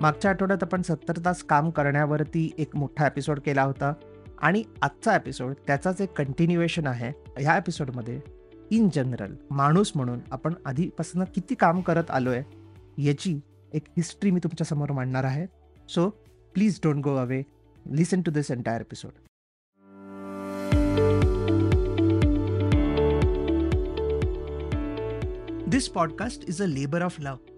मागच्या आठवड्यात आपण 70 तास काम करण्यावरती एक मोठा एपिसोड केला होता आणि आजचा एपिसोड त्याचाच एक कंटिन्युएशन आहे. ह्या एपिसोडमध्ये इन जनरल माणूस म्हणून आपण आधीपासून किती काम करत आलो आहे याची एक हिस्ट्री मी तुमच्यासमोर मांडणार आहे. So please don't go away. Listen to this entire episode. This podcast is a labour of love.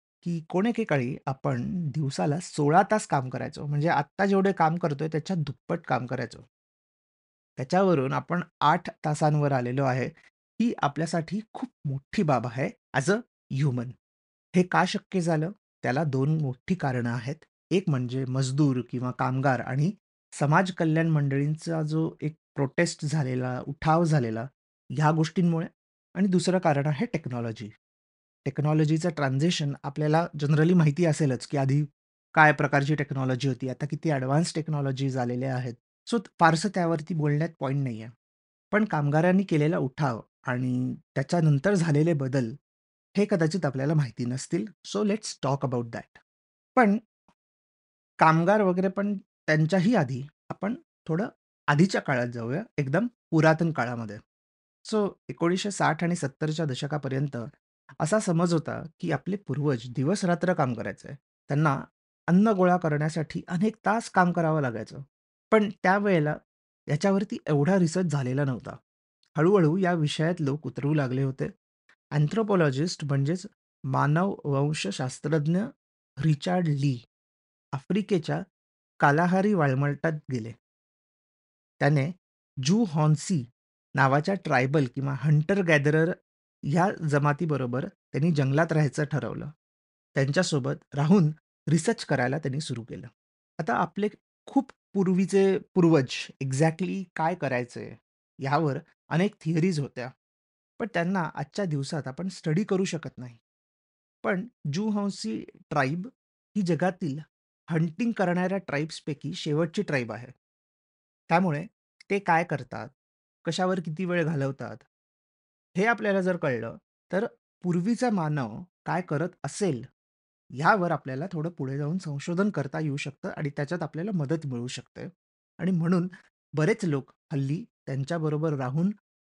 की कोण एकेकाळी आपण दिवसाला 16 तास काम करायचो. म्हणजे आत्ता जेवढे काम करतोय त्याच्या दुप्पट काम करायचो. त्याच्यावरून आपण 8 तासांवर आलेलो आहे. ही आपल्यासाठी खूप मोठी बाब आहे ॲज अ ह्युमन. हे का शक्य झालं? त्याला 2 मोठी कारणं आहेत. एक म्हणजे मजदूर किंवा कामगार आणि समाज कल्याण मंडळींचा जो एक प्रोटेस्ट झालेला, उठाव झालेला, ह्या गोष्टींमुळे आणि दुसरं कारण आहे टेक्नॉलॉजी. टेक्नॉलॉजीचं ट्रान्झिशन आपल्याला जनरली माहिती असेलच, की आधी काय प्रकारची टेक्नॉलॉजी होती, आता किती ॲडव्हान्स टेक्नॉलॉजीज आलेल्या आहेत. सो फारसं त्यावरती बोलण्यात पॉइंट नाहीये. पण कामगारांनी केलेला उठाव आणि त्याच्यानंतर झालेले बदल, हे कदाचित आपल्याला माहिती नसतील. So let's talk about that. पण कामगार वगैरे पण त्यांच्याही आधी आपण थोडं आधीच्या काळात जाऊया, एकदम पुरातन काळामध्ये. सो 1960 आणि 70च्या दशकापर्यंत असा समज होता, की आपले पूर्वज दिवस-रात्र काम करायचे. त्यांना अन्न गोळा करण्यासाठी अनेक तास काम करावं लागायचं. पण त्यावेळेला याच्यावरती एवढा रिसर्च झालेला नव्हता. हळू-हळू या विषयात लोक उतरू लागले होते. अँथ्रोपॉलॉजिस्ट म्हणजेच मानववंशशास्त्रज्ञ रिचार्ड ली आफ्रिकेच्या कालाहारी वाळवंटात गेले. त्याने जू हॉन्सी नावाच्या ट्रायबल किंवा हंटर गॅदरर ह्या जमातीबरोबर त्यांनी जंगलात राहायचं ठरवलं. त्यांच्यासोबत राहून रिसर्च करायला त्यांनी सुरू केलं. आता आपले खूप पूर्वीचे पूर्वज एक्झॅक्टली काय करायचे, ह्यावर अनेक थिअरीज होत्या. पण त्यांना आजच्या दिवसात आपण स्टडी करू शकत नाही. पण जू हॉन्सी ट्राइब ही जगातील हंटिंग करणाऱ्या ट्राइब्सपैकी शेवटची ट्राइब आहे. त्यामुळे ते काय करतात, कशावर किती वेळ घालवतात, हे आपल्याला जर कळलं, तर पूर्वीचा मानव काय करत असेल, यावर आपल्याला थोडं पुढे जाऊन संशोधन करता येऊ शकतं आणि त्याच्यात आपल्याला मदत मिळू शकते. आणि म्हणून बरेच लोक हल्ली त्यांच्याबरोबर राहून,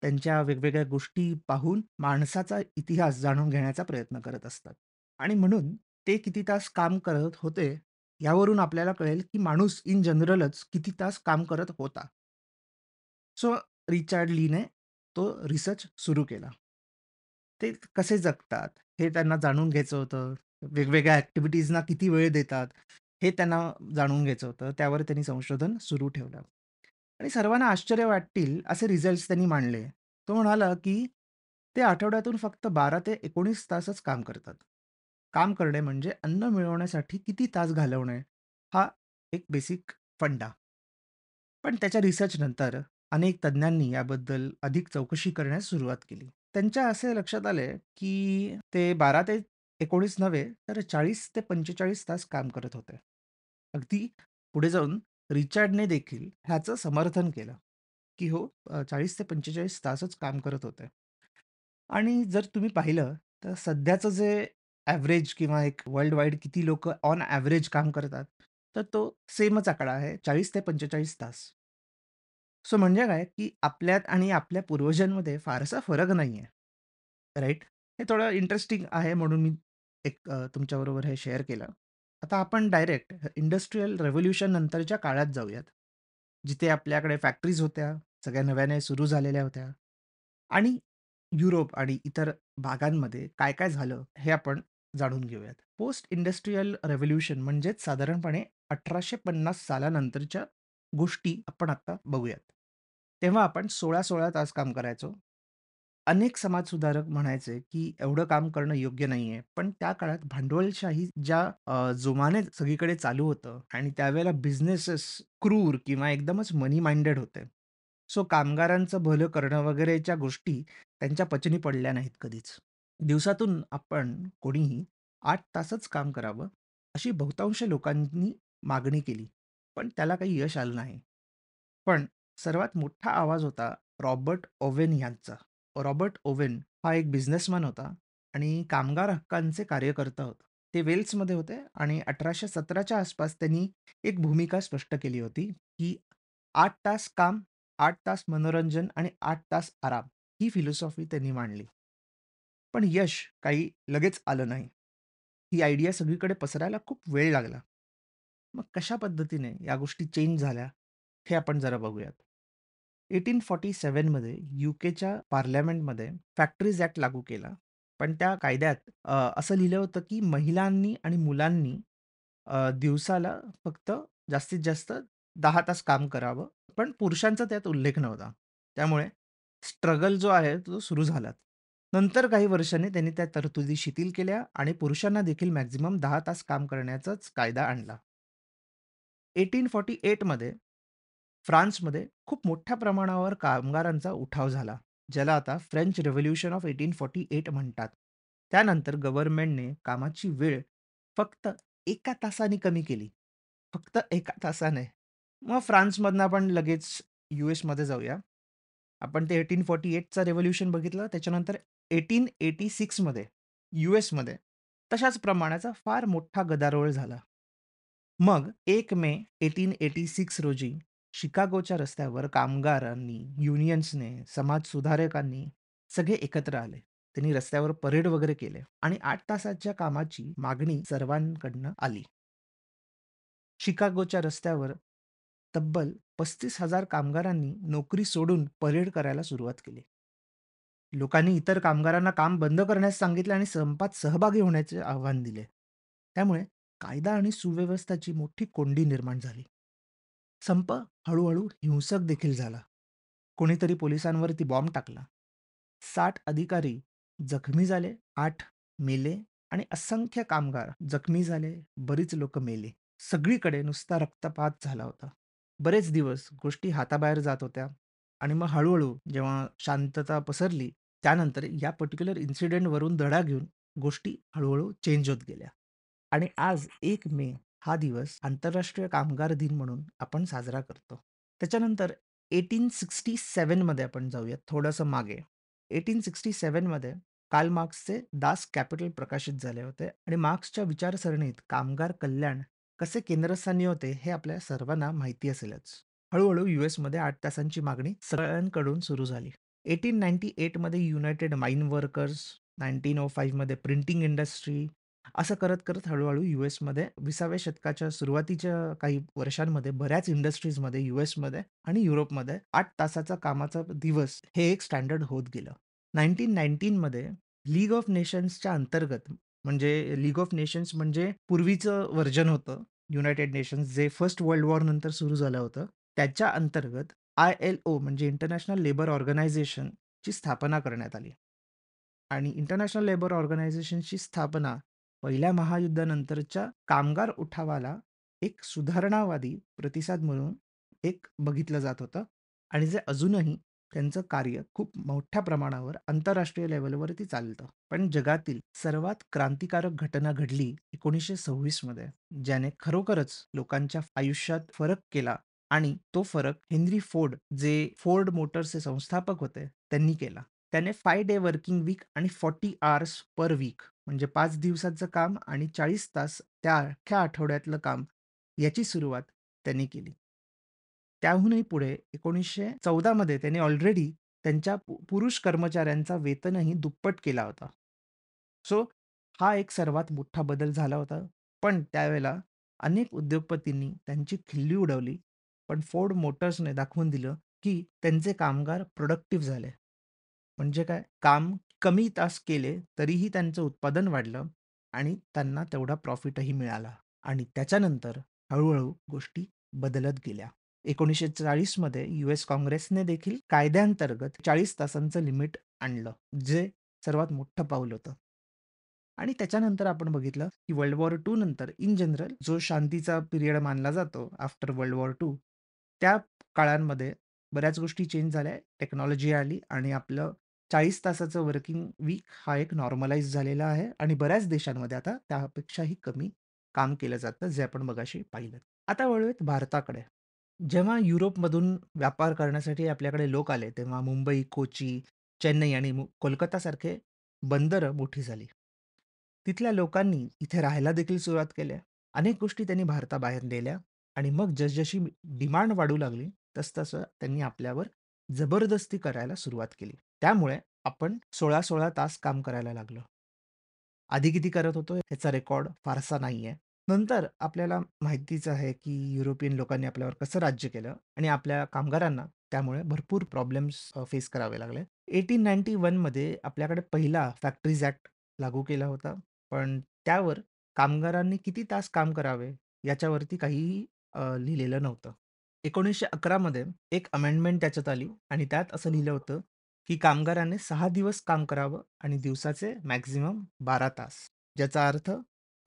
त्यांच्या वेगवेगळ्या गोष्टी पाहून माणसाचा इतिहास जाणून घेण्याचा प्रयत्न करत असतात. आणि म्हणून ते किती तास काम करत होते, यावरून आपल्याला कळेल, की माणूस इन जनरलच किती तास काम करत होता. सो रिचार्ड लीने तो रिसर्च सुरू केला. ते कसे जगतात, हे त्यांना जाणून घ्यायचं होतं. वेगवेगळ्या ॲक्टिव्हिटीजना किती वेळ देतात, हे त्यांना जाणून घ्यायचं होतं. त्यावर त्यांनी संशोधन सुरू ठेवलं. आणि सर्वांना आश्चर्य वाटतील असे रिझल्ट्स त्यांनी मांडले. तो म्हणाला, की ते आठवड्यातून फक्त 12 ते 19 तासच काम करतात. काम करणे म्हणजे अन्न मिळवण्यासाठी किती तास घालवणे, हा एक बेसिक फंडा. पण त्याच्या रिसर्चनंतर अनेक तज्ञांनी याबद्दल अधिक चौकशी करण्यास सुरुवात केली. त्यांच्या असे लक्षात आले, की ते 12 ते 19 नव्हे, तर 40 ते 45 तास काम करत होते. अगदी पुढे जाऊन रिचार्डने देखील ह्याचं समर्थन केलं, की हो अ, 40 ते 45 तासच काम करत होते. आणि जर तुम्ही पाहिलं, तर सध्याचं जे ॲव्हरेज किंवा एक वर्ल्ड वाईड किती लोकं ऑन ॲव्हरेज काम करतात, तर तो सेमच आकडा आहे 40 ते 45 तास. सो म्हणजे काय, की आपल्यात आणि आपल्या पूर्वजांमध्ये फारसा फरक नाहीये. राइट? हे थोडं इंटरेस्टिंग आहे म्हणून मी एक अ, तुमच्याबरोबर हे शेअर केलं. आता आपण डायरेक्ट इंडस्ट्रियल रिव्होल्यूशन नंतरच्या काळात जाऊयात. जिथे आपल्याकडे फॅक्टरीज होत्या, सगळ्या नव्याने सुरू झालेल्या होत्या आणि युरोप आणि इतर भागांमध्ये काय-काय झालं, हे आपण जाणून घेऊयात. पोस्ट इंडस्ट्रियल रिव्होल्यूशन म्हणजेच साधारणपणे 1850 सालानंतरच्या गोष्टी आपण आता बघूयात. तेव्हा आपण 16-16 तास काम करायचो. अनेक समाजसुधारक म्हणायचे, की एवढं काम करणं योग्य नाहीये. पण त्या काळात भांडवलशाही ज्या अ, जोमाने सगळीकडे चालू होतं आणि त्यावेळेला बिझनेसेस क्रूर किंवा एकदमच मनी माइंडेड होते. सो कामगारांचं भलं करणं वगैरेच्या गोष्टी त्यांच्या पचनी पडल्या नाहीत कधीच. दिवसातून आपण कोणीही आठ तासच काम करावं, अशी बहुतांश लोकांनी मागणी केली. पण त्याला काही यश आलं नाही. पण सर्वात मोठा आवाज होता रॉबर्ट ओवेन यांचा. रॉबर्ट ओवेन हा एक बिझनेसमॅन होता आणि कामगार हक्कांचे कार्यकर्ता होता. ते वेल्समध्ये होते आणि 1817च्या आसपास त्यांनी एक भूमिका स्पष्ट केली होती, की 8 तास काम, 8 तास मनोरंजन आणि 8 तास आराम ही फिलॉसॉफी त्यांनी मांडली. पण यश काही लगेच आलं नाही. ही आयडिया सगळीकडे पसरायला खूप वेळ लागला. मग कशा पद्धतीने या गोष्टी चेंज झाल्या, हे आपण जरा बघूयात. 1847 मध्ये यूकेच्या पार्लमेंटमध्ये फॅक्टरीज ॲक्ट लागू केला. पण त्या कायद्यात अ, असं लिहिलं होतं, की महिलांनी आणि मुलांनी अ, दिवसाला फक्त जास्तीत जास्त 10 तास काम करावं. पण पुरुषांचा त्यात उल्लेख नव्हता. त्यामुळे स्ट्रगल जो आहे तो सुरू झाला. नंतर काही वर्षांनी त्यांनी त्या तरतुदी शिथिल केल्या आणि पुरुषांना देखील मॅक्सिमम 10 तास काम करण्याचाच कायदा आणला. 1848 मध्ये फ्रान्समध्ये खूप मोठ्या प्रमाणावर कामगारांचा उठाव झाला, ज्याला आता फ्रेंच रेव्होल्युशन ऑफ 1848 म्हणतात. त्यानंतर गव्हर्नमेंटने कामाची वेळ फक्त एका तासाने कमी केली. फक्त एका तासाने. मग फ्रान्समधनं आपण लगेच यूएसमध्ये जाऊया. आपण ते 1848 चा रेव्होल्युशन बघितलं. त्याच्यानंतर 1886 मध्ये यूएसमध्ये तशाच प्रमाणाचा फार मोठा गदारोळ झाला. मग 1 मे 1886 रोजी शिकागोच्या रस्त्यावर कामगारांनी, युनियन्सने, समाजसुधारकांनी सगळे एकत्र आले. त्यांनी रस्त्यावर परेड वगैरे केले आणि 8 तासाच्या कामाची मागणी सर्वांकडनं आली. शिकागोच्या रस्त्यावर तब्बल 35,000 कामगारांनी नोकरी सोडून परेड करायला सुरुवात केली. लोकांनी इतर कामगारांना काम बंद करण्यास सांगितले आणि संपात सहभागी होण्याचे आव्हान दिले. त्यामुळे कायदा आणि सुव्यवस्थाची मोठी कोंडी निर्माण झाली. संप हळूहळू हिंसक देखील झाला. कोणीतरी पोलिसांवरती बॉम्ब टाकला. साठ अधिकारी जखमी झाले, आठ मेले आणि असंख्य कामगार जखमी झाले, बरीच लोक मेले सगळीकडे नुसता रक्तपात झाला होता. बरेच दिवस गोष्टी हाताबाहेर जात होत्या आणि मग हळूहळू जेव्हा शांतता पसरली, त्यानंतर या पर्टिक्युलर इन्सिडेंटवरून धडा घेऊन गोष्टी हळूहळू चेंज होत गेल्या. आणि आज एक मे हा दिवस आंतरराष्ट्रीय कामगार दिन म्हणून आपण साजरा करतो. त्याच्यानंतर एटीन सिक्स्टी सेवनमध्ये आपण जाऊयात थोडंसं मागे. एटीन सिक्स्टी सेवनमध्ये काल मार्क्सचे दास कॅपिटल प्रकाशित झाले होते आणि मार्क्सच्या विचारसरणीत कामगार कल्याण कसे केंद्रस्थानी होते हे आपल्या सर्वांना माहिती असेलच. हळूहळू यू एसमध्ये आठ तासांची मागणी सगळ्यांकडून सुरू झाली. Eighteen ninety एटमध्ये United Mine workers, nineteen O फाईव्हमध्ये printing industry असं करत-करत हळूहळू यू एसमध्ये विसाव्या शतकाच्या सुरुवातीच्या काही वर्षांमध्ये बऱ्याच इंडस्ट्रीजमध्ये यूएसमध्ये आणि युरोपमध्ये आठ तासाचा कामाचा दिवस हे एक स्टँडर्ड होत गेलं. 1919 मध्ये लीग ऑफ नेशन्सच्या अंतर्गत म्हणजे लीग ऑफ नेशन्स म्हणजे पूर्वीचं व्हर्जन होतं युनायटेड नेशन्स जे फर्स्ट वर्ल्ड वॉर नंतर सुरू झालं होतं. त्याच्या अंतर्गत आय-एल-ओ म्हणजे इंटरनॅशनल लेबर ऑर्गनायझेशनची स्थापना करण्यात आली. आणि इंटरनॅशनल लेबर ऑर्गनायझेशनची स्थापना पहिल्या महायुद्धानंतरच्या कामगार उठावाला एक सुधारणावादी प्रतिसाद म्हणून एक बघितलं जात होतं आणि जे अजूनही त्यांचं कार्य खूप मोठ्या प्रमाणावर आंतरराष्ट्रीय लेवलवरती चालतं. पण जगातील सर्वात क्रांतिकारक घटना घडली 1926 मध्ये, ज्याने खरोखरच लोकांच्या आयुष्यात फरक केला आणि तो फरक हेनरी फोर्ड, जे फोर्ड मोटर्सचे संस्थापक होते, त्यांनी केला. त्याने फाय डे वर्किंग वीक आणि फॉर्टी आवर्स पर वीक म्हणजे पाच दिवसाचं काम आणि 40 तास त्या अख्ख्या आठवड्यातलं काम याची सुरुवात त्यांनी केली. त्याहूनही पुढे 1914 मध्ये त्यांनी ऑलरेडी त्यांच्या पु पुरुष कर्मचाऱ्यांचा वेतनही दुप्पट केला होता. सो हा एक सर्वात मोठा बदल झाला होता. पण त्यावेळेला अनेक उद्योगपतींनी त्यांची खिल्ली उडवली. पण फोर्ड मोटर्सने दाखवून दिलं, की त्यांचे कामगार प्रोडक्टिव्ह झाले. म्हणजे काय? काम कमी तास केले तरीही त्यांचं उत्पादन वाढलं आणि त्यांना तेवढा प्रॉफिटही मिळाला आणि त्याच्यानंतर हळू गोष्टी बदलत गेल्या. 1940 मध्ये यूएस काँग्रेसने देखील कायद्यांतर्गत 40 तासांचं लिमिट आणलं, जे सर्वात मोठं पाऊल होतं. आणि त्याच्यानंतर आपण बघितलं, की वर्ल्ड वॉर टू नंतर इन जनरल जो शांतीचा पिरियड मानला जातो आफ्टर वर्ल्ड वॉर टू त्या काळांमध्ये बऱ्याच गोष्टी चेंज झाल्या. टेक्नॉलॉजी आली आणि आपलं 40 तासाचं वर्किंग वीक हा एक नॉर्मलाईज झालेला आहे आणि बऱ्याच देशांमध्ये आता त्यापेक्षाही कमी काम केलं जातं, जे आपण मगाशी पाहिलं. आता वळूयात भारताकडे. जेव्हा युरोपमधून व्यापार करण्यासाठी आपल्याकडे लोक आले, तेव्हा मुंबई, कोची, चेन्नई आणि मु कोलकातासारखे बंदरं मोठी झाली. तिथल्या लोकांनी इथे राहायला देखील सुरुवात केल्या. अनेक गोष्टी त्यांनी भारताबाहेर नेल्या आणि मग जसजशी डिमांड वाढू लागली, तसतसं त्यांनी आपल्यावर जबरदस्ती करायला सुरुवात केली. त्यामुळे आपण 16-16 तास काम करायला लागलो. आधी किती करत होतो याचा रेकॉर्ड फारसा नाहीये. नंतर आपल्याला माहितीच आहे, की युरोपियन लोकांनी आपल्यावर कसं राज्य केलं आणि आपल्या कामगारांना त्यामुळे भरपूर प्रॉब्लेम्स फेस करावे लागले. 1891 मध्ये आपल्याकडे पहिला फॅक्टरीज ॲक्ट लागू केला होता. पण त्यावर कामगारांनी किती तास काम करावे याच्यावरती काहीही लिहिलेलं नव्हतं. 1911 मध्ये एक अमेंडमेंट त्याच्यात आली आणि त्यात असं लिहिलं होतं, की कामगारांनी सहा दिवस काम करावं आणि दिवसाचे मॅक्झिमम बारा तास. ज्याचा अर्थ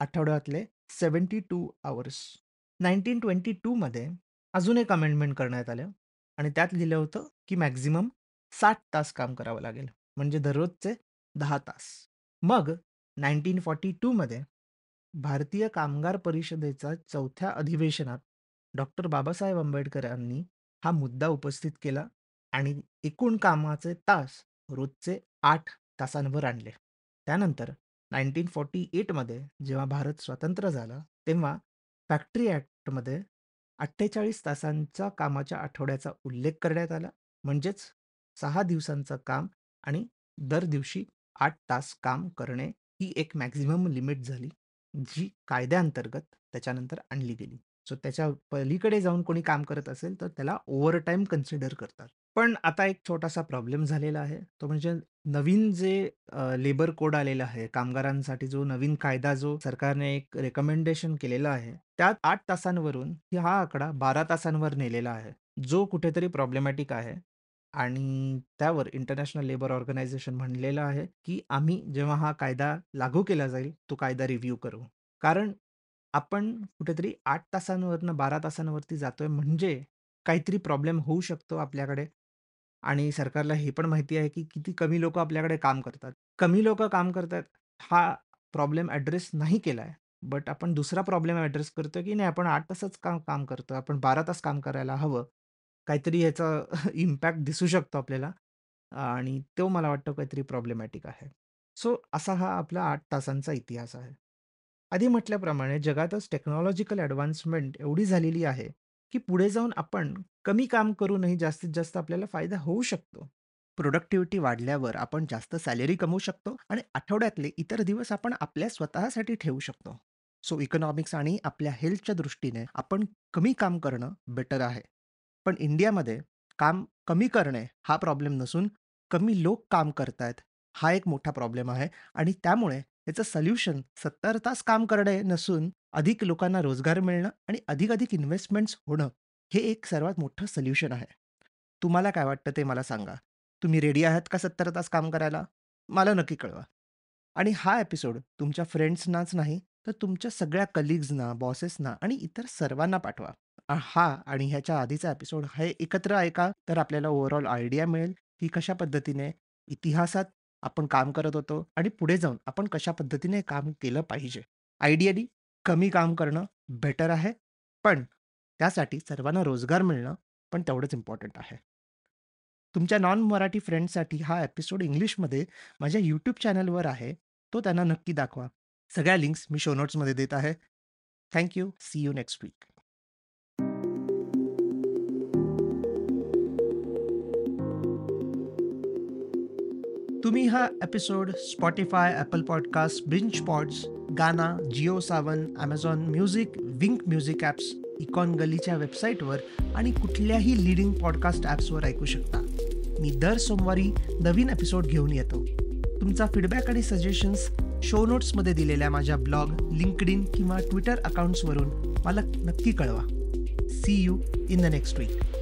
आठवड्यातले seventy two hours nineteen twenty टूमध्ये अजून एक अमेंडमेंट करण्यात आलं आणि त्यात लिहिलं होतं, की मॅक्झिमम साठ तास काम करावं लागेल. म्हणजे दररोजचे दहा तास. मग 1942 मध्ये भारतीय कामगार परिषदेचा चौथ्या अधिवेशनात डॉक्टर बाबासाहेब आंबेडकरांनी हा मुद्दा उपस्थित केला आणि एकूण कामाचे तास रोजचे आठ तासांवर आणले. त्यानंतर नाईंटीन फोर्टी एटमध्ये जेव्हा भारत स्वतंत्र झाला, तेव्हा फॅक्टरी ॲक्टमध्ये अठ्ठेचाळीस तासांचा कामाच्या आठवड्याचा उल्लेख करण्यात आला. म्हणजेच सहा दिवसांचं काम आणि दर दिवशी आठ तास काम करणे ही एक मॅक्झिमम लिमिट झाली, जी कायद्याअंतर्गत त्याच्यानंतर आणली गेली. सो त्याच्या पलीकडे जाऊन कोणी काम करत असेल, तर त्याला ओव्हरटाईम कन्सिडर करतात. पण आता एक छोटासा प्रॉब्लेम झालेला आहे. तो म्हणजे नवीन जे अ, लेबर कोड आलेला आहे, कामगारांसाठी जो नवीन कायदा जो सरकारने एक रिकमेंडेशन केलेला आहे, त्यात 8 तासांवरून हा आकडा 12 तासांवर नेलेला आहे, जो कुठेतरी प्रॉब्लेमॅटिक आहे. आणि त्यावर इंटरनॅशनल लेबर ऑर्गनायझेशन म्हणलेलं आहे, की आम्ही जेव्हा हा कायदा लागू केला जाईल, तो कायदा रिव्ह्यू करू. कारण आपण कुठेतरी 8 तासांवरनं 12 तासांवरती जातोय म्हणजे काहीतरी प्रॉब्लेम होऊ शकतो आपल्याकडे आणि सरकारला हे पण माहिती आहे, की किती कमी लोक आपल्याकडे काम करतात. कमी लोक काम करतात हा प्रॉब्लेम ॲड्रेस नाही केलाय. बट आपण दुसरा प्रॉब्लेम ॲड्रेस करतोय, की नाही आपण 8 तासच काम काम करतोय, आपण 12 तास काम करायला हवं. काहीतरी ह्याचा इम्पॅक्ट दिसू शकतो आपल्याला आणि तो मला वाटतं काहीतरी प्रॉब्लेमॅटिक आहे. सो असा हा आपला 8 तासांचा इतिहास आहे. आधी म्हटल्याप्रमाणे जगातच टेक्नॉलॉजिकल ॲडव्हान्समेंट एवढी झालेली आहे, की पुढे जाऊन आपण कमी काम करूनही जास्तीत जास्त आपल्याला फायदा होऊ शकतो. प्रोडक्टिव्हिटी वाढल्यावर आपण जास्त सॅलरी कमवू शकतो आणि आठवड्यातले इतर दिवस आपण आपल्या स्वतःसाठी ठेवू शकतो. सो इकॉनॉमिक्स आणि आपल्या हेल्थच्या दृष्टीने आपण कमी काम करणं बेटर आहे. पण इंडियामध्ये काम कमी करणे हा प्रॉब्लेम नसून कमी लोक काम करतायत हा एक मोठा प्रॉब्लेम आहे आणि त्यामुळे याचं सोल्युशन 70 तास काम करणे नसून अधिक लोकांना रोजगार मिळणं आणि अधिक-अधिक इन्व्हेस्टमेंट्स होणं, हे एक सर्वात मोठं सोल्युशन आहे. तुम्हाला काय वाटतं ते मला सांगा. तुम्ही रेडी आहात का 70 तास काम करायला? मला नक्की कळवा. आणि हा एपिसोड तुमच्या फ्रेंड्सनाच नाही, तर तुमच्या सगळ्या कलीग्सना, बॉसेसना आणि इतर सर्वांना पाठवा. हा आणि ह्याच्या आधीचा एपिसोड हे एकत्र ऐका, तर आपल्याला ओव्हरऑल आयडिया मिळेल, की कशा पद्धतीने इतिहासात आपण काम करत होतो आणि पुढे जाऊन आपण कशा पद्धतीने काम केलं पाहिजे. आयडियली कमी काम करणं बेटर आहे, पण त्यासाठी सर्वांना रोजगार मिळणं पण तेवढंच इम्पॉर्टंट आहे. तुमच्या नॉन मराठी फ्रेंड्ससाठी हा एपिसोड इंग्लिशमध्ये माझ्या YouTube चॅनलवर आहे. तो त्यांना नक्की दाखवा. सगळ्या लिंक्स मी शो नोट्समध्ये देत आहे. Thank you. See you next week. तुम्ही हा episode Spotify, Apple Podcasts, BingePods, Gaana, Jio Saavn, Amazon music, Wink music apps, icon गलीच्या वेबसाईटवर आणि कुठल्याही लिडिंग पॉडकास्ट ॲप्सवर ऐकू शकता. मी दर सोमवारी नवीन एपिसोड घेऊन येतो. तुमचा फीडबॅक आणि सजेशन्स शो नोट्समध्ये दिलेल्या माझ्या ब्लॉग, लिंकडिन किंवा ट्विटर अकाउंट्सवरून मला नक्की कळवा. See you in the next week.